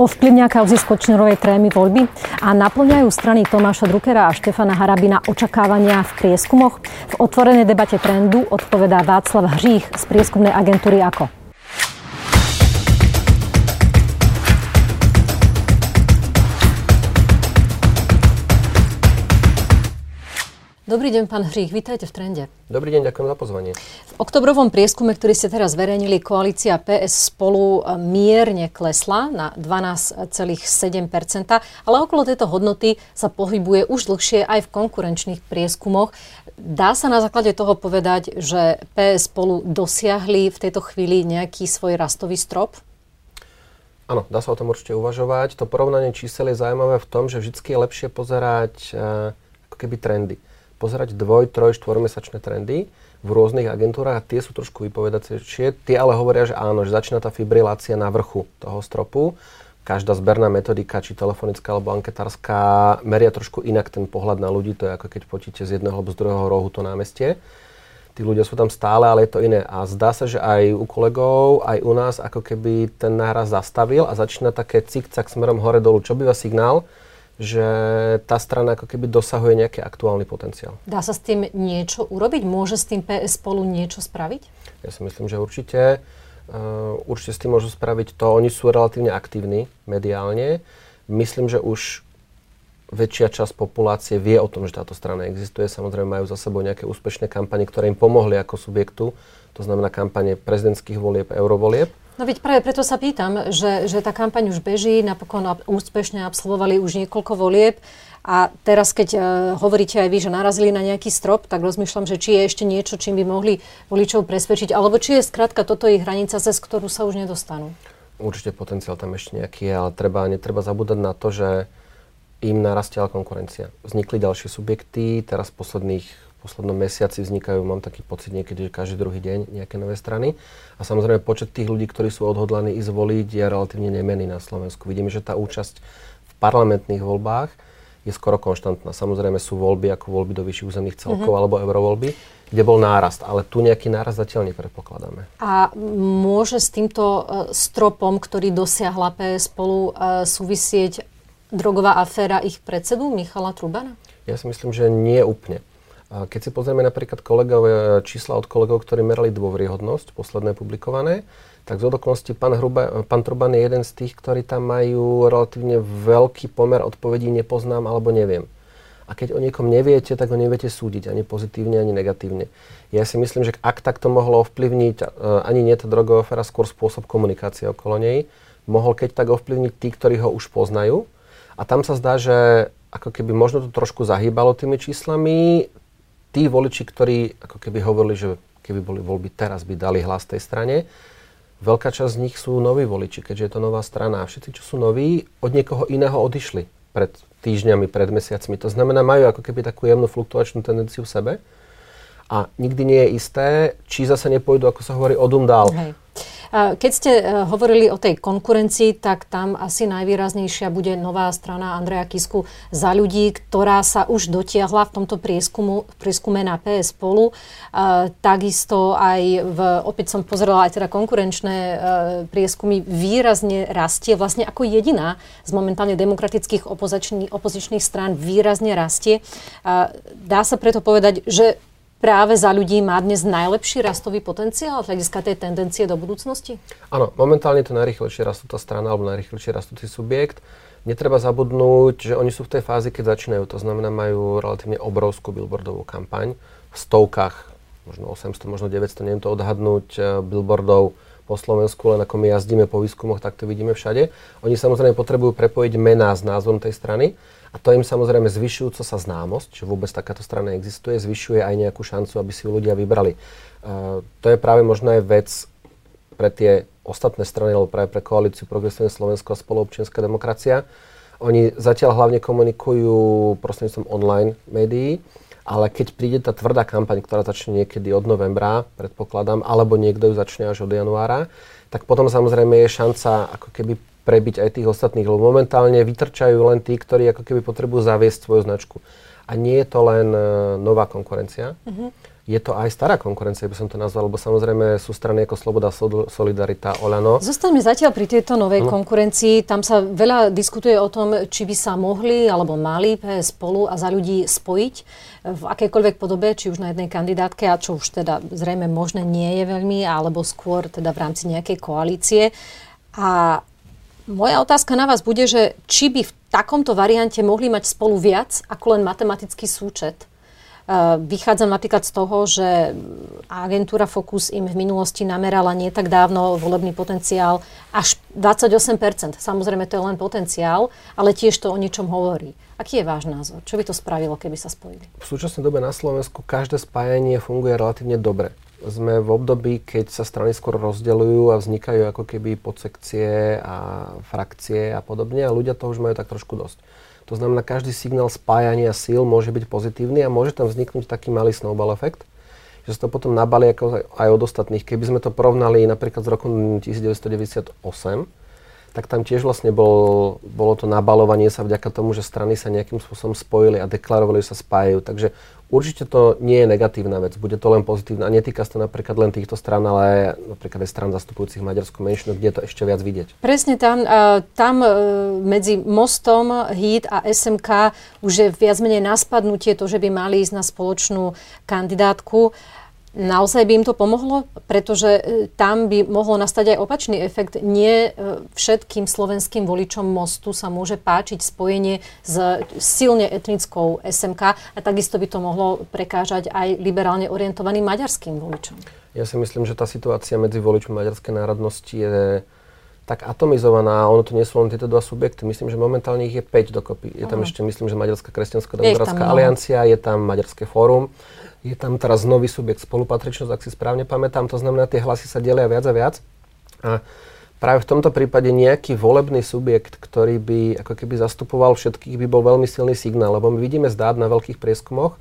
Ovplyvňa kauzy Skočnerovej trémy voľby a naplňajú strany Tomáša Druckera a Štefana Harabina očakávania v prieskumoch? V otvorenej debate trendu odpovedá Václav Hřích z prieskumnej agentúry AKO. Dobrý deň, pán Hřích, vítajte v Trende. Dobrý deň, ďakujem za pozvanie. V oktobrovom prieskume, ktorý ste teraz zverejnili, koalícia PS spolu e, mierne klesla na 12,7%, ale okolo tejto hodnoty sa pohybuje už dlhšie aj v konkurenčných prieskumoch. Dá sa na základe toho povedať, že PS spolu dosiahli v tejto chvíli nejaký svoj rastový strop? Áno, dá sa o tom určite uvažovať. To porovnanie čísel je zaujímavé v tom, že vždy je lepšie pozerať uh, ako keby trendy pozerať dvoj, troj, štvormesačné trendy v rôznych agentúrach a tie sú trošku vypovedacejšie. Tie ale hovoria, že áno, že začína tá fibrilácia na vrchu toho stropu. Každá zberná metodika, či telefonická alebo anketárska, meria trošku inak ten pohľad na ľudí. To je ako keď potíte z jedného alebo z druhého rohu to námestie. Tí ľudia sú tam stále, ale je to iné. A zdá sa, že aj u kolegov, aj u nás, ako keby ten náraz zastavil a začína také cik-cak smerom hore-dolu. Čo býva signál, že tá strana ako keby dosahuje nejaký aktuálny potenciál. Dá sa s tým niečo urobiť? Môže s tým PS spolu niečo spraviť? Ja si myslím, že určite. Uh, určite s tým môžu spraviť to. Oni sú relatívne aktívni mediálne. Myslím, že už väčšia časť populácie vie o tom, že táto strana existuje. Samozrejme majú za sebou nejaké úspešné kampane, ktoré im pomohli ako subjektu. To znamená kampane prezidentských volieb, eurovolieb. No veď práve preto sa pýtam, že, že tá kampaň už beží, napokon úspešne absolvovali už niekoľko volieb a teraz, keď uh, hovoríte aj vy, že narazili na nejaký strop, tak rozmýšľam, že či je ešte niečo, čím by mohli voličov presvedčiť, alebo či je skrátka toto ich hranica, cez ktorú sa už nedostanú. Určite potenciál tam ešte nejaký je, ale treba, netreba zabúdať na to, že im narastila konkurencia. Vznikli ďalšie subjekty, teraz posledných poslednom mesiaci vznikajú, mám taký pocit niekedy, že každý druhý deň nejaké nové strany. A samozrejme počet tých ľudí, ktorí sú odhodlaní ísť voliť, je relatívne nemený na Slovensku. Vidíme, že tá účasť v parlamentných voľbách je skoro konštantná. Samozrejme sú voľby ako voľby do vyšších územných celkov mm-hmm. alebo eurovoľby, kde bol nárast, ale tu nejaký nárast zatiaľ nepredpokladáme. A môže s týmto e, stropom, ktorý dosiahla PS spolu, e, súvisieť drogová aféra ich predsedu Michala Trubana? Ja si myslím, že nie úplne. Keď si pozrieme napríklad kolegov, e, čísla od kolegov, ktorí merali dôveryhodnosť, posledné publikované, tak z okolností pán, Hruba, pán Truban je jeden z tých, ktorí tam majú relatívne veľký pomer odpovedí nepoznám alebo neviem. A keď o niekom neviete, tak ho neviete súdiť ani pozitívne, ani negatívne. Ja si myslím, že ak takto mohlo ovplyvniť e, ani nie tá drogová aféra, skôr spôsob komunikácie okolo nej, mohol keď tak ovplyvniť tí, ktorí ho už poznajú. A tam sa zdá, že ako keby možno to trošku zahýbalo tými číslami, tí voliči, ktorí ako keby hovorili, že keby boli voľby teraz, by dali hlas tej strane, veľká časť z nich sú noví voliči, keďže je to nová strana. A všetci, čo sú noví, od niekoho iného odišli pred týždňami, pred mesiacmi. To znamená, majú ako keby takú jemnú fluktuačnú tendenciu v sebe. A nikdy nie je isté, či zase nepôjdu, ako sa hovorí, odum dál. Hej. Keď ste e, hovorili o tej konkurencii, tak tam asi najvýraznejšia bude nová strana Andreja Kisku za ľudí, ktorá sa už dotiahla v tomto prieskumu, prieskume na PS spolu. Takisto aj, v, opäť som pozerala aj teda konkurenčné prieskumy, výrazne rastie, vlastne ako jediná z momentálne demokratických opozičných strán výrazne rastie. Dá sa preto povedať, že práve za ľudí má dnes najlepší rastový potenciál z hľadiska tej tendencie do budúcnosti? Áno, momentálne to najrychlejšie rastúca strana alebo najrychlejšie rastúci subjekt. Netreba zabudnúť, že oni sú v tej fázi, keď začínajú. To znamená, majú relatívne obrovskú billboardovú kampaň v stovkách, možno 800, možno 900, neviem to odhadnúť, eh, billboardov po Slovensku, len ako my jazdíme po výskumoch, tak to vidíme všade. Oni samozrejme potrebujú prepojiť mená s názvom tej strany a to im samozrejme zvyšujúco sa známosť, že vôbec takáto strana existuje, zvyšuje aj nejakú šancu, aby si ju ľudia vybrali. Uh, to je práve možno aj vec pre tie ostatné strany, alebo práve pre koalíciu Progresívne Slovensko a spoluobčianská demokracia. Oni zatiaľ hlavne komunikujú prostredníctvom online médií, ale keď príde tá tvrdá kampaň, ktorá začne niekedy od novembra, predpokladám, alebo niekto ju začne až od januára, tak potom samozrejme je šanca ako keby prebiť aj tých ostatných, lebo momentálne vytrčajú len tí, ktorí ako keby potrebujú zaviesť svoju značku. A nie je to len uh, nová konkurencia. Uh-huh. je to aj stará konkurencia, by som to nazval, lebo samozrejme sú strany ako Sloboda, Solidarita, Olano. Zostaňme zatiaľ pri tejto novej no. konkurencii. Tam sa veľa diskutuje o tom, či by sa mohli alebo mali PS spolu a za ľudí spojiť v akejkoľvek podobe, či už na jednej kandidátke, a čo už teda zrejme možné nie je veľmi, alebo skôr teda v rámci nejakej koalície. A moja otázka na vás bude, že či by v takomto variante mohli mať spolu viac ako len matematický súčet Vychádzam napríklad z toho, že agentúra Focus im v minulosti namerala nie tak dávno volebný potenciál až 28%. Samozrejme, to je len potenciál, ale tiež to o niečom hovorí. Aký je váš názor? Čo by to spravilo, keby sa spojili? V súčasnej dobe na Slovensku každé spájanie funguje relatívne dobre. Sme v období, keď sa strany skôr rozdeľujú a vznikajú ako keby podsekcie a frakcie a podobne a ľudia to už majú tak trošku dosť. To znamená, každý signál spájania síl môže byť pozitívny a môže tam vzniknúť taký malý snowball efekt, že sa to potom nabali ako aj od ostatných. Keby sme to porovnali napríklad z roku 1998, tak tam tiež vlastne bol, bolo to nabalovanie sa vďaka tomu, že strany sa nejakým spôsobom spojili a deklarovali, že sa spájajú. Takže určite to nie je negatívna vec, bude to len pozitívna. A netýka sa to napríklad len týchto stran, ale napríklad aj stran zastupujúcich maďarskú menšinu, kde je to ešte viac vidieť. Presne tam, tam e, medzi Mostom, HIT a SMK už je viac menej naspadnutie to, že by mali ísť na spoločnú kandidátku. Naozaj by im to pomohlo? Pretože e, tam by mohlo nastať aj opačný efekt. Nie e, všetkým slovenským voličom mostu sa môže páčiť spojenie s silne etnickou SMK a takisto by to mohlo prekážať aj liberálne orientovaným maďarským voličom. Ja si myslím, že tá situácia medzi voličmi maďarskej národnosti je tak atomizovaná ono to nie sú len tieto dva subjekty. Myslím, že momentálne ich je 5 dokopy. Je tam uh-huh. ešte, myslím, že Maďarská kresťansko-demokratická aliancia, je tam Maďarské fórum je tam teraz nový subjekt spolupatričnosť, ak si správne pamätám, to znamená, tie hlasy sa delia viac a viac. A práve v tomto prípade nejaký volebný subjekt, ktorý by ako keby zastupoval všetkých, by bol veľmi silný signál, lebo my vidíme zdát na veľkých prieskumoch,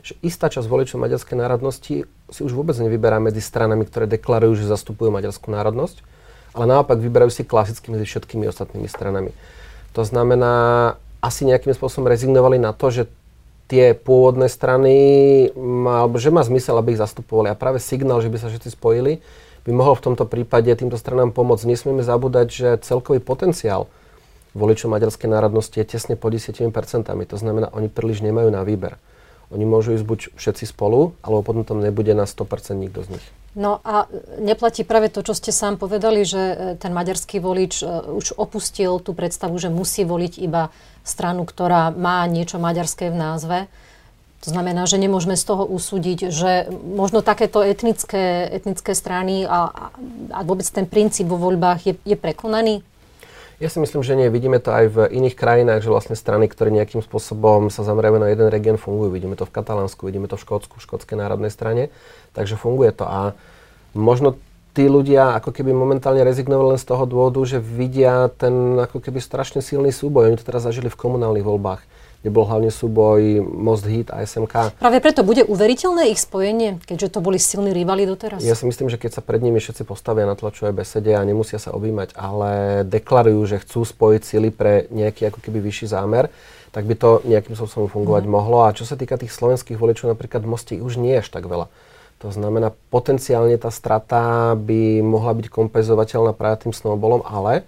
že istá časť voličov maďarskej národnosti si už vôbec nevyberá medzi stranami, ktoré deklarujú, že zastupujú maďarskú národnosť, ale naopak vyberajú si klasicky medzi všetkými ostatnými stranami. To znamená, asi nejakým spôsobom rezignovali na to, že tie pôvodné strany, alebo že má zmysel, aby ich zastupovali. A práve signál, že by sa všetci spojili, by mohol v tomto prípade týmto stranám pomôcť. Nesmieme zabúdať, že celkový potenciál voličov maďarskej národnosti je tesne po 10%. To znamená, oni príliš nemajú na výber. Oni môžu ísť buď všetci spolu, alebo potom tam nebude na 100% nikto z nich. No a neplatí práve to, čo ste sám povedali, že e, ten maďarský volič e, už opustil tú predstavu, že musí voliť iba stranu, ktorá má niečo maďarské v názve. To znamená, že nemôžeme z toho usúdiť, že možno takéto etnické, etnické strany a, a vôbec ten princíp vo voľbách je, je prekonaný? Ja si myslím, že nie. Vidíme to aj v iných krajinách, že vlastne strany, ktoré nejakým spôsobom sa zameriavajú na jeden región, fungujú. Vidíme to v Katalánsku, vidíme to v Škótsku, v Škótskej národnej strane. Takže funguje to. A možno tí ľudia ako keby momentálne rezignovali len z toho dôvodu, že vidia ten ako keby strašne silný súboj. Oni to teraz zažili v komunálnych voľbách kde bol hlavne súboj Most Hit a SMK. Práve preto bude uveriteľné ich spojenie, keďže to boli silní rivali doteraz? Ja si myslím, že keď sa pred nimi všetci postavia na tlačové besede a nemusia sa objímať, ale deklarujú, že chcú spojiť sily pre nejaký ako keby vyšší zámer, tak by to nejakým spôsobom fungovať mm. mohlo. A čo sa týka tých slovenských voličov, napríklad v Mosti už nie je až tak veľa. To znamená, potenciálne tá strata by mohla byť kompenzovateľná práve tým snowballom, ale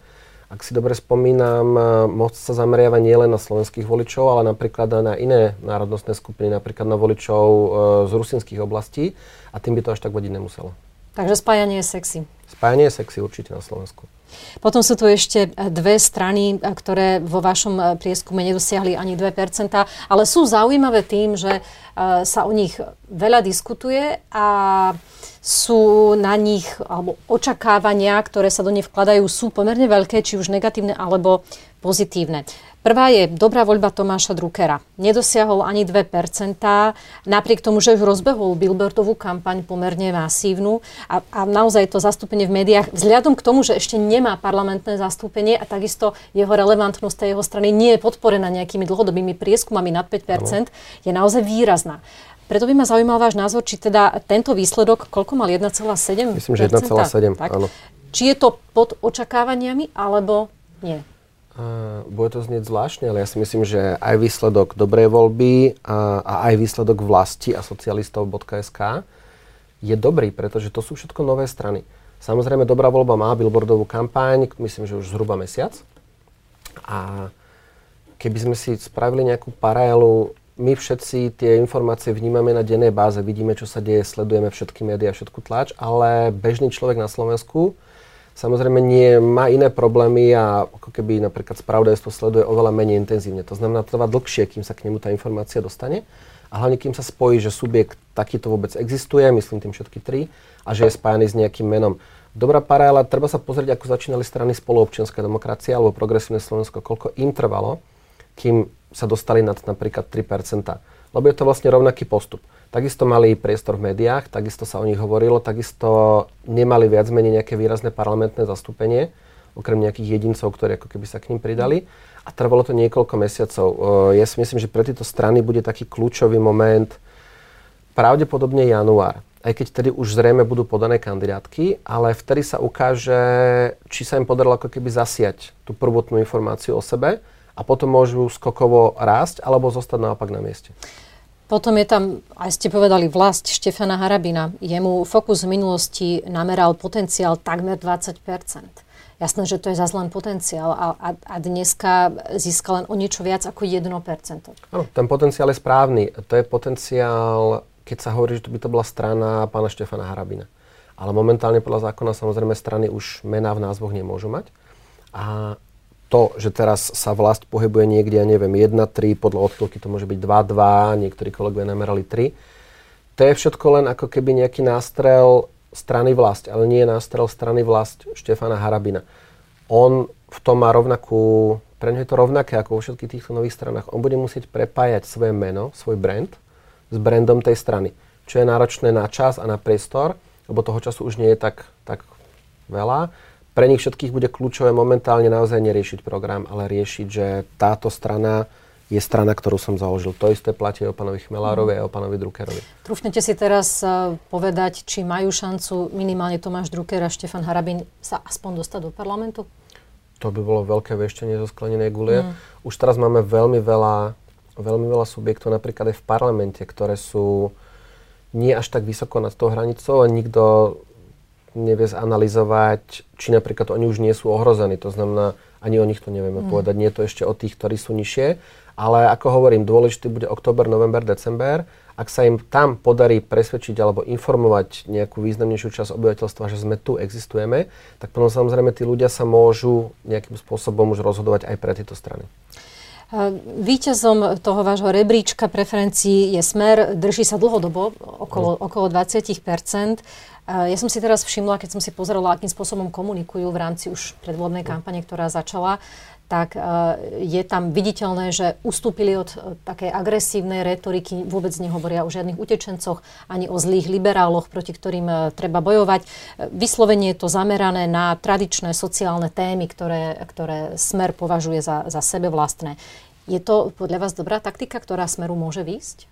ak si dobre spomínam, e, moc sa zameriava nielen na slovenských voličov, ale napríklad aj na iné národnostné skupiny, napríklad na voličov e, z rusinských oblastí a tým by to až tak vodiť nemuselo. Takže spájanie je sexy. Spájanie je sexy určite na Slovensku. Potom sú tu ešte dve strany, ktoré vo vašom prieskume nedosiahli ani 2%, ale sú zaujímavé tým, že e, sa o nich veľa diskutuje a sú na nich, alebo očakávania, ktoré sa do nich vkladajú, sú pomerne veľké, či už negatívne alebo pozitívne. Prvá je dobrá voľba Tomáša Druckera. Nedosiahol ani 2%, napriek tomu, že už rozbehol billboardovú kampaň pomerne masívnu a, a naozaj to zastúpenie v médiách, vzhľadom k tomu, že ešte nemá parlamentné zastúpenie a takisto jeho relevantnosť tej jeho strany nie je podporená nejakými dlhodobými prieskumami nad 5%, je naozaj výrazná. Preto by ma zaujímal váš názor, či teda tento výsledok, koľko mal 1,7? Myslím, že 1,7, áno. Či je to pod očakávaniami, alebo nie? Uh, bude to znieť zvláštne, ale ja si myslím, že aj výsledok dobrej voľby a, a aj výsledok vlasti a socialistov.sk je dobrý, pretože to sú všetko nové strany. Samozrejme, dobrá voľba má billboardovú kampaň, myslím, že už zhruba mesiac. A keby sme si spravili nejakú paralelu, my všetci tie informácie vnímame na dennej báze, vidíme, čo sa deje, sledujeme všetky médiá, všetku tlač, ale bežný človek na Slovensku samozrejme nie, má iné problémy a ako keby napríklad spravodajstvo sleduje oveľa menej intenzívne. To znamená, trvá dlhšie, kým sa k nemu tá informácia dostane a hlavne kým sa spojí, že subjekt takýto vôbec existuje, myslím tým všetky tri, a že je spájaný s nejakým menom. Dobrá paralela, treba sa pozrieť, ako začínali strany spoluobčianská demokracia alebo progresívne Slovensko, koľko im trvalo, kým sa dostali nad napríklad 3%. Lebo je to vlastne rovnaký postup. Takisto mali priestor v médiách, takisto sa o nich hovorilo, takisto nemali viac menej nejaké výrazné parlamentné zastúpenie, okrem nejakých jedincov, ktorí ako keby sa k ním pridali. A trvalo to niekoľko mesiacov. Ja si myslím, že pre tieto strany bude taký kľúčový moment pravdepodobne január. Aj keď tedy už zrejme budú podané kandidátky, ale vtedy sa ukáže, či sa im podarilo ako keby zasiať tú prvotnú informáciu o sebe a potom môžu skokovo rásť alebo zostať naopak na mieste. Potom je tam, aj ste povedali, vlast Štefana Harabina. Jemu fokus v minulosti nameral potenciál takmer 20% Jasné, že to je zase len potenciál a, a, a dneska získa len o niečo viac ako 1%. Áno, ten potenciál je správny. To je potenciál, keď sa hovorí, že to by to bola strana pána Štefana Harabina. Ale momentálne podľa zákona samozrejme strany už mená v názvoch nemôžu mať. A to, že teraz sa vlast pohybuje niekde, ja neviem, 1-3, podľa odchylky to môže byť 2-2, niektorí kolegovia namerali 3. To je všetko len ako keby nejaký nástrel strany vlast, ale nie nástrel strany vlast Štefana Harabina. On v tom má rovnakú, pre ňo je to rovnaké ako vo všetkých týchto nových stranách. On bude musieť prepájať svoje meno, svoj brand s brandom tej strany, čo je náročné na čas a na priestor, lebo toho času už nie je tak, tak veľa pre nich všetkých bude kľúčové momentálne naozaj neriešiť program, ale riešiť, že táto strana je strana, ktorú som založil. To isté platí o pánovi Chmelárovi a o pánovi Druckerovi. Trúfnete si teraz uh, povedať, či majú šancu minimálne Tomáš Drucker a Štefan Harabin sa aspoň dostať do parlamentu? To by bolo veľké veštenie zo sklenenej gulie. Mm. Už teraz máme veľmi veľa, veľmi veľa subjektov, napríklad aj v parlamente, ktoré sú nie až tak vysoko nad tou hranicou a nikto nevie zanalizovať, či napríklad oni už nie sú ohrození. To znamená, ani o nich to nevieme mm. povedať. Nie je to ešte o tých, ktorí sú nižšie. Ale ako hovorím, dôležitý bude október, november, december. Ak sa im tam podarí presvedčiť alebo informovať nejakú významnejšiu časť obyvateľstva, že sme tu, existujeme, tak potom samozrejme tí ľudia sa môžu nejakým spôsobom už rozhodovať aj pre tieto strany. Výťazom toho vášho rebríčka preferencií je smer, drží sa dlhodobo, okolo, mm. okolo 20% Ja som si teraz všimla, keď som si pozerala, akým spôsobom komunikujú v rámci už predvodnej kampane, ktorá začala, tak je tam viditeľné, že ustúpili od e, takej agresívnej retoriky, vôbec nehovoria o žiadnych utečencoch, ani o zlých liberáloch, proti ktorým e, treba bojovať. E, vyslovene je to zamerané na tradičné sociálne témy, ktoré, ktoré Smer považuje za, za sebe vlastné. Je to podľa vás dobrá taktika, ktorá Smeru môže výjsť?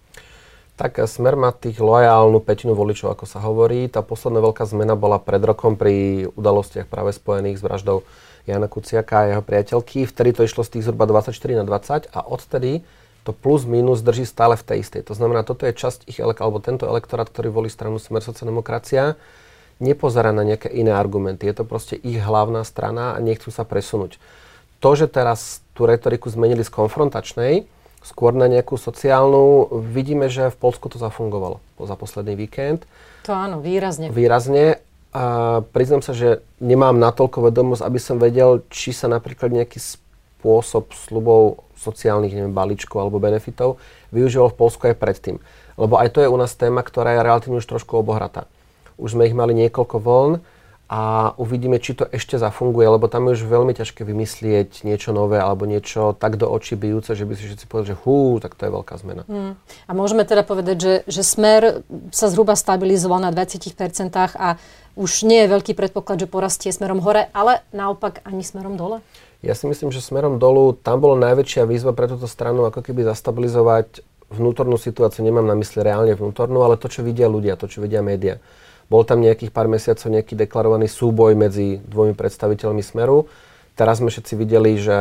Tak Smer má tých lojálnu petinu voličov, ako sa hovorí. Tá posledná veľká zmena bola pred rokom pri udalostiach práve spojených s vraždou Jana Kuciaka a jeho priateľky. Vtedy to išlo z tých zhruba 24 na 20 a odtedy to plus minus drží stále v tej istej. To znamená, toto je časť ich, alebo tento elektorát, ktorý volí stranu Smer demokracia, nepozerá na nejaké iné argumenty. Je to proste ich hlavná strana a nechcú sa presunúť. To, že teraz tú retoriku zmenili z konfrontačnej, skôr na nejakú sociálnu, vidíme, že v Polsku to zafungovalo za posledný víkend. To áno, výrazne. Výrazne a priznám sa, že nemám natoľko vedomosť, aby som vedel, či sa napríklad nejaký spôsob slubov sociálnych neviem, balíčkov alebo benefitov využíval v Polsku aj predtým. Lebo aj to je u nás téma, ktorá je relatívne už trošku obohratá. Už sme ich mali niekoľko vln a uvidíme, či to ešte zafunguje, lebo tam je už veľmi ťažké vymyslieť niečo nové alebo niečo tak do očí bijúce, že by si všetci povedali, že hú, tak to je veľká zmena. Hmm. A môžeme teda povedať, že, že smer sa zhruba stabilizoval na 20% a už nie je veľký predpoklad, že porastie smerom hore, ale naopak ani smerom dole? Ja si myslím, že smerom dolu tam bola najväčšia výzva pre túto stranu, ako keby zastabilizovať vnútornú situáciu. Nemám na mysli reálne vnútornú, ale to, čo vidia ľudia, to, čo vidia médiá. Bol tam nejakých pár mesiacov nejaký deklarovaný súboj medzi dvomi predstaviteľmi Smeru. teraz sme všetci videli, že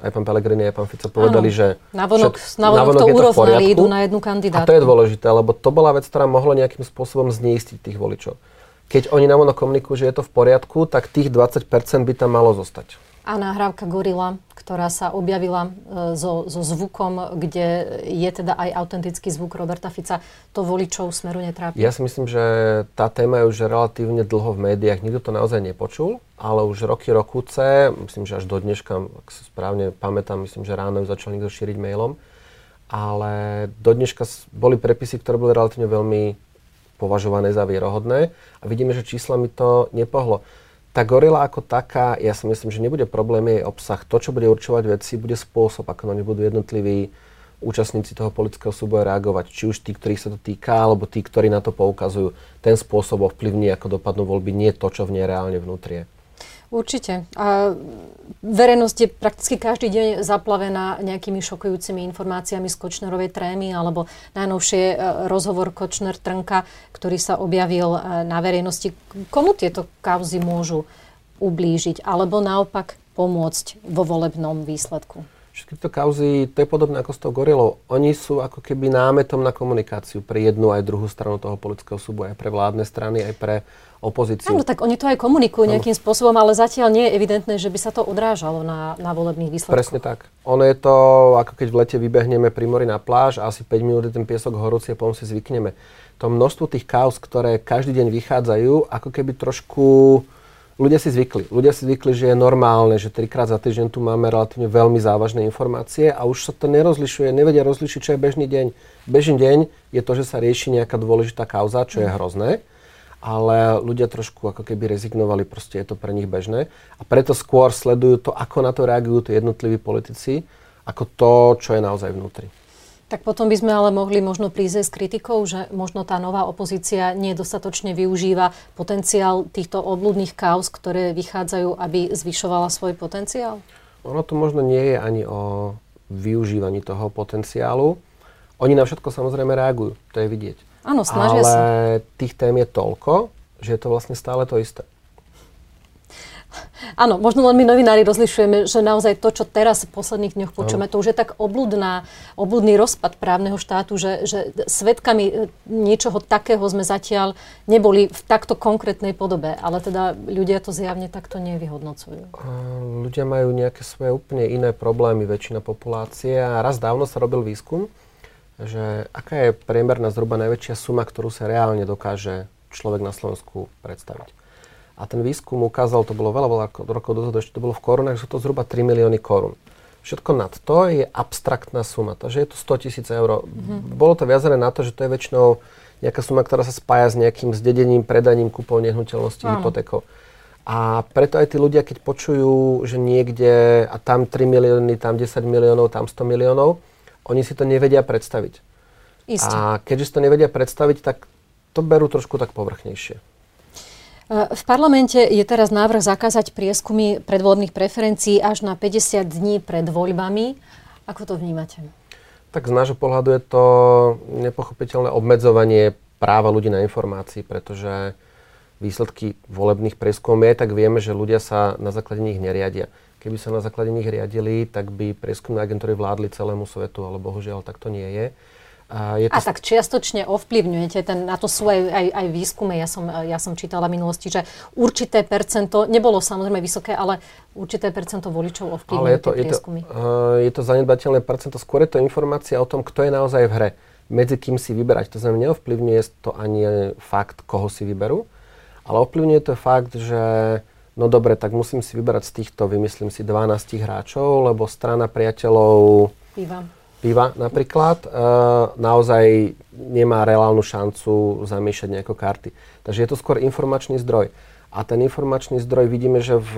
aj pán Pellegrini, aj pán Fico povedali, ano. že navonok, všet, navonok, navonok to urovnali, idú na jednu kandidátku. A to je dôležité, lebo to bola vec, ktorá mohla nejakým spôsobom zneistiť tých voličov. Keď oni navonok komunikujú, že je to v poriadku, tak tých 20% by tam malo zostať a nahrávka Gorila, ktorá sa objavila e, so, so zvukom, kde je teda aj autentický zvuk Roberta Fica, to voličov smeru netrápi? Ja si myslím, že tá téma je už relatívne dlho v médiách. Nikto to naozaj nepočul, ale už roky, rokuce, myslím, že až do dneška, ak si správne pamätám, myslím, že ráno ju začal niekto šíriť mailom, ale do dneška boli prepisy, ktoré boli relatívne veľmi považované za vierohodné a vidíme, že číslami to nepohlo tá gorila ako taká, ja si myslím, že nebude problém jej obsah. To, čo bude určovať veci, bude spôsob, ako na ne budú jednotliví účastníci toho politického súboja reagovať. Či už tí, ktorých sa to týka, alebo tí, ktorí na to poukazujú. Ten spôsob ovplyvní, ako dopadnú voľby, nie to, čo v nej reálne vnútri. Určite. A verejnosť je prakticky každý deň zaplavená nejakými šokujúcimi informáciami z Kočnerovej trémy alebo najnovšie e, rozhovor Kočner-Trnka, ktorý sa objavil e, na verejnosti. Komu tieto kauzy môžu ublížiť alebo naopak pomôcť vo volebnom výsledku? Všetky tieto kauzy, to je podobné ako s tou gorilou. Oni sú ako keby námetom na komunikáciu pre jednu aj druhú stranu toho politického súboja, aj pre vládne strany, aj pre opozíciu. Áno, tak oni to aj komunikujú ano. nejakým spôsobom, ale zatiaľ nie je evidentné, že by sa to odrážalo na, na volebných výsledkoch. Presne tak. Ono je to, ako keď v lete vybehneme pri mori na pláž a asi 5 minút je ten piesok horúci a potom si zvykneme. To množstvo tých kaos, ktoré každý deň vychádzajú, ako keby trošku ľudia si zvykli. Ľudia si zvykli, že je normálne, že trikrát za týždeň tu máme relatívne veľmi závažné informácie a už sa to nerozlišuje, nevedia rozlišiť, čo je bežný deň. Bežný deň je to, že sa rieši nejaká dôležitá kauza, čo je hrozné ale ľudia trošku ako keby rezignovali, proste je to pre nich bežné. A preto skôr sledujú to, ako na to reagujú tí jednotliví politici, ako to, čo je naozaj vnútri. Tak potom by sme ale mohli možno prísť s kritikou, že možno tá nová opozícia nedostatočne využíva potenciál týchto obľudných kauz, ktoré vychádzajú, aby zvyšovala svoj potenciál? Ono to možno nie je ani o využívaní toho potenciálu. Oni na všetko samozrejme reagujú, to je vidieť. Áno, snažia ale sa. tých tém je toľko, že je to vlastne stále to isté. Áno, možno len my novinári rozlišujeme, že naozaj to, čo teraz v posledných dňoch počujeme, to už je tak obludná, obludný rozpad právneho štátu, že, že svetkami e, niečoho takého sme zatiaľ neboli v takto konkrétnej podobe, ale teda ľudia to zjavne takto nevyhodnocujú. Ľudia majú nejaké svoje úplne iné problémy, väčšina populácie a raz dávno sa robil výskum, že aká je priemerná zhruba najväčšia suma, ktorú sa reálne dokáže človek na Slovensku predstaviť. A ten výskum ukázal, to bolo veľa, veľa rokov dozadu, ešte to bolo v korunách, že to zhruba 3 milióny korún. Všetko nad to je abstraktná suma, takže je to 100 tisíc eur. Mm-hmm. Bolo to viazané na to, že to je väčšinou nejaká suma, ktorá sa spája s nejakým zdedením, predaním, kúpou nehnuteľnosti, hypotékou. A preto aj tí ľudia, keď počujú, že niekde a tam 3 milióny, tam 10 miliónov, tam 100 miliónov, oni si to nevedia predstaviť. Isté. A keďže si to nevedia predstaviť, tak to berú trošku tak povrchnejšie. E, v parlamente je teraz návrh zakázať prieskumy predvolebných preferencií až na 50 dní pred voľbami. Ako to vnímate? Tak z nášho pohľadu je to nepochopiteľné obmedzovanie práva ľudí na informácii, pretože výsledky volebných prieskumov, my aj tak vieme, že ľudia sa na základe nich neriadia. Keby sa na základe nich riadili, tak by prieskumné agentúry vládli celému svetu, ale bohužiaľ tak to nie je. A, je to... a tak čiastočne ovplyvňujete, ten, na to sú aj, aj, aj výskume, ja som, ja som čítala v minulosti, že určité percento, nebolo samozrejme vysoké, ale určité percento voličov ovplyvňuje ale je to. Je to, uh, je to zanedbateľné percento, skôr je to informácia o tom, kto je naozaj v hre, medzi kým si vyberať. To znamená, neovplyvňuje to ani fakt, koho si vyberú, ale ovplyvňuje to fakt, že no dobre, tak musím si vyberať z týchto, vymyslím si 12 hráčov, lebo strana priateľov piva, piva napríklad e, naozaj nemá reálnu šancu zamiešať nejaké karty. Takže je to skôr informačný zdroj. A ten informačný zdroj vidíme, že v,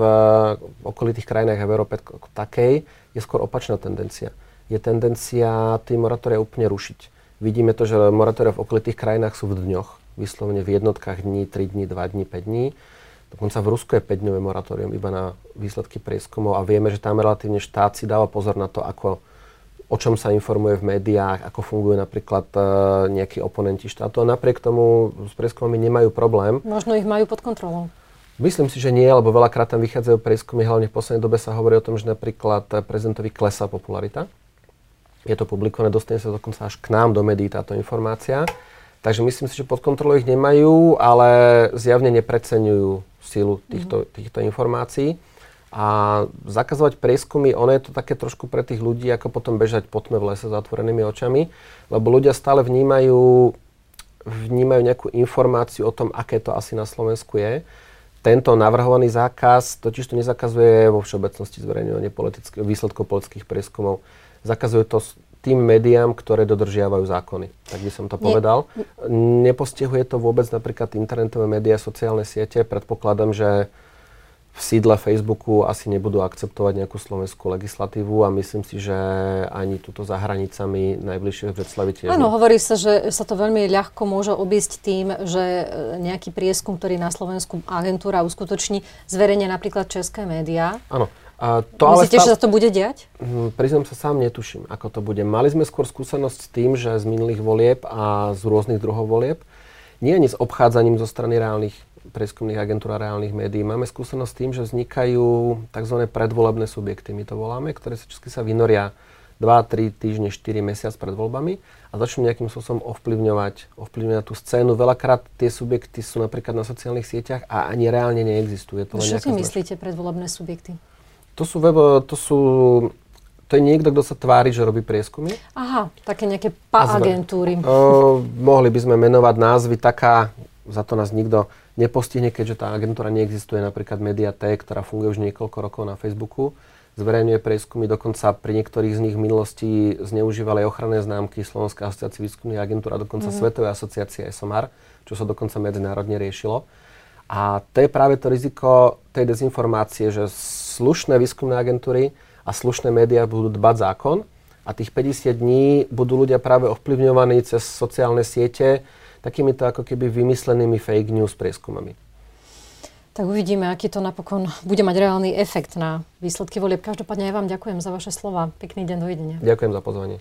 okolitých krajinách v Európe takej je skôr opačná tendencia. Je tendencia tie moratória úplne rušiť. Vidíme to, že moratória v okolitých krajinách sú v dňoch, vyslovene v jednotkách dní, 3 dní, 2 dní, 5 dní Dokonca v Rusku je 5-dňové moratórium iba na výsledky prieskumov a vieme, že tam relatívne štát si dáva pozor na to, ako, o čom sa informuje v médiách, ako fungujú napríklad uh, nejakí oponenti štátu. A napriek tomu s prieskumami nemajú problém. Možno ich majú pod kontrolou. Myslím si, že nie, lebo veľakrát tam vychádzajú prieskumy, hlavne v poslednej dobe sa hovorí o tom, že napríklad prezidentovi klesá popularita. Je to publikované, dostane sa dokonca až k nám do médií táto informácia. Takže myslím si, že pod kontrolou ich nemajú, ale zjavne nepreceňujú sílu týchto, mm-hmm. týchto informácií. A zakazovať prieskumy, ono je to také trošku pre tých ľudí, ako potom bežať po tme v lese s zatvorenými očami, lebo ľudia stále vnímajú, vnímajú nejakú informáciu o tom, aké to asi na Slovensku je tento navrhovaný zákaz totiž to nezakazuje vo všeobecnosti zverejňovanie výsledkov politických prieskumov. Zakazuje to tým médiám, ktoré dodržiavajú zákony. Tak by som to povedal. Nepostihuje to vôbec napríklad internetové médiá, sociálne siete. Predpokladám, že v sídle Facebooku asi nebudú akceptovať nejakú slovenskú legislatívu a myslím si, že ani tuto za hranicami najbližšie Breclavy tiež. Áno, hovorí sa, že sa to veľmi ľahko môže obísť tým, že e, nejaký prieskum, ktorý na Slovensku agentúra uskutoční, zverejne napríklad české médiá. Áno. A to Myslíte, ale stav... že sa to bude diať? Hm, priznám sa sám, netuším, ako to bude. Mali sme skôr skúsenosť s tým, že z minulých volieb a z rôznych druhov volieb, nie ani s obchádzaním zo strany reálnych prieskumných agentúr a reálnych médií. Máme skúsenosť s tým, že vznikajú tzv. predvolebné subjekty, my to voláme, ktoré sa česky sa vynoria 2, 3 týždne, 4 mesiac pred voľbami a začnú nejakým spôsobom ovplyvňovať, ovplyvňovať tú scénu. Veľakrát tie subjekty sú napríklad na sociálnych sieťach a ani reálne neexistujú. to Čo si myslíte predvolebné subjekty? To sú, to sú to je niekto, kto sa tvári, že robí prieskumy. Aha, také nejaké pa agentúry. Uh, mohli by sme menovať názvy taká, za to nás nikto nepostihne, keďže tá agentúra neexistuje, napríklad Mediaté, ktorá funguje už niekoľko rokov na Facebooku, zverejňuje prieskumy, dokonca pri niektorých z nich v minulosti zneužívali ochranné známky Slovenská asociácia výskumných agentúr a dokonca mm-hmm. Svetovej asociácie SMR, čo sa dokonca medzinárodne riešilo. A to je práve to riziko tej dezinformácie, že slušné výskumné agentúry a slušné médiá budú dbať zákon a tých 50 dní budú ľudia práve ovplyvňovaní cez sociálne siete, takýmito ako keby vymyslenými fake news prieskumami. Tak uvidíme, aký to napokon bude mať reálny efekt na výsledky volieb. Každopádne ja vám ďakujem za vaše slova. Pekný deň, dovidenia. Ďakujem za pozvanie.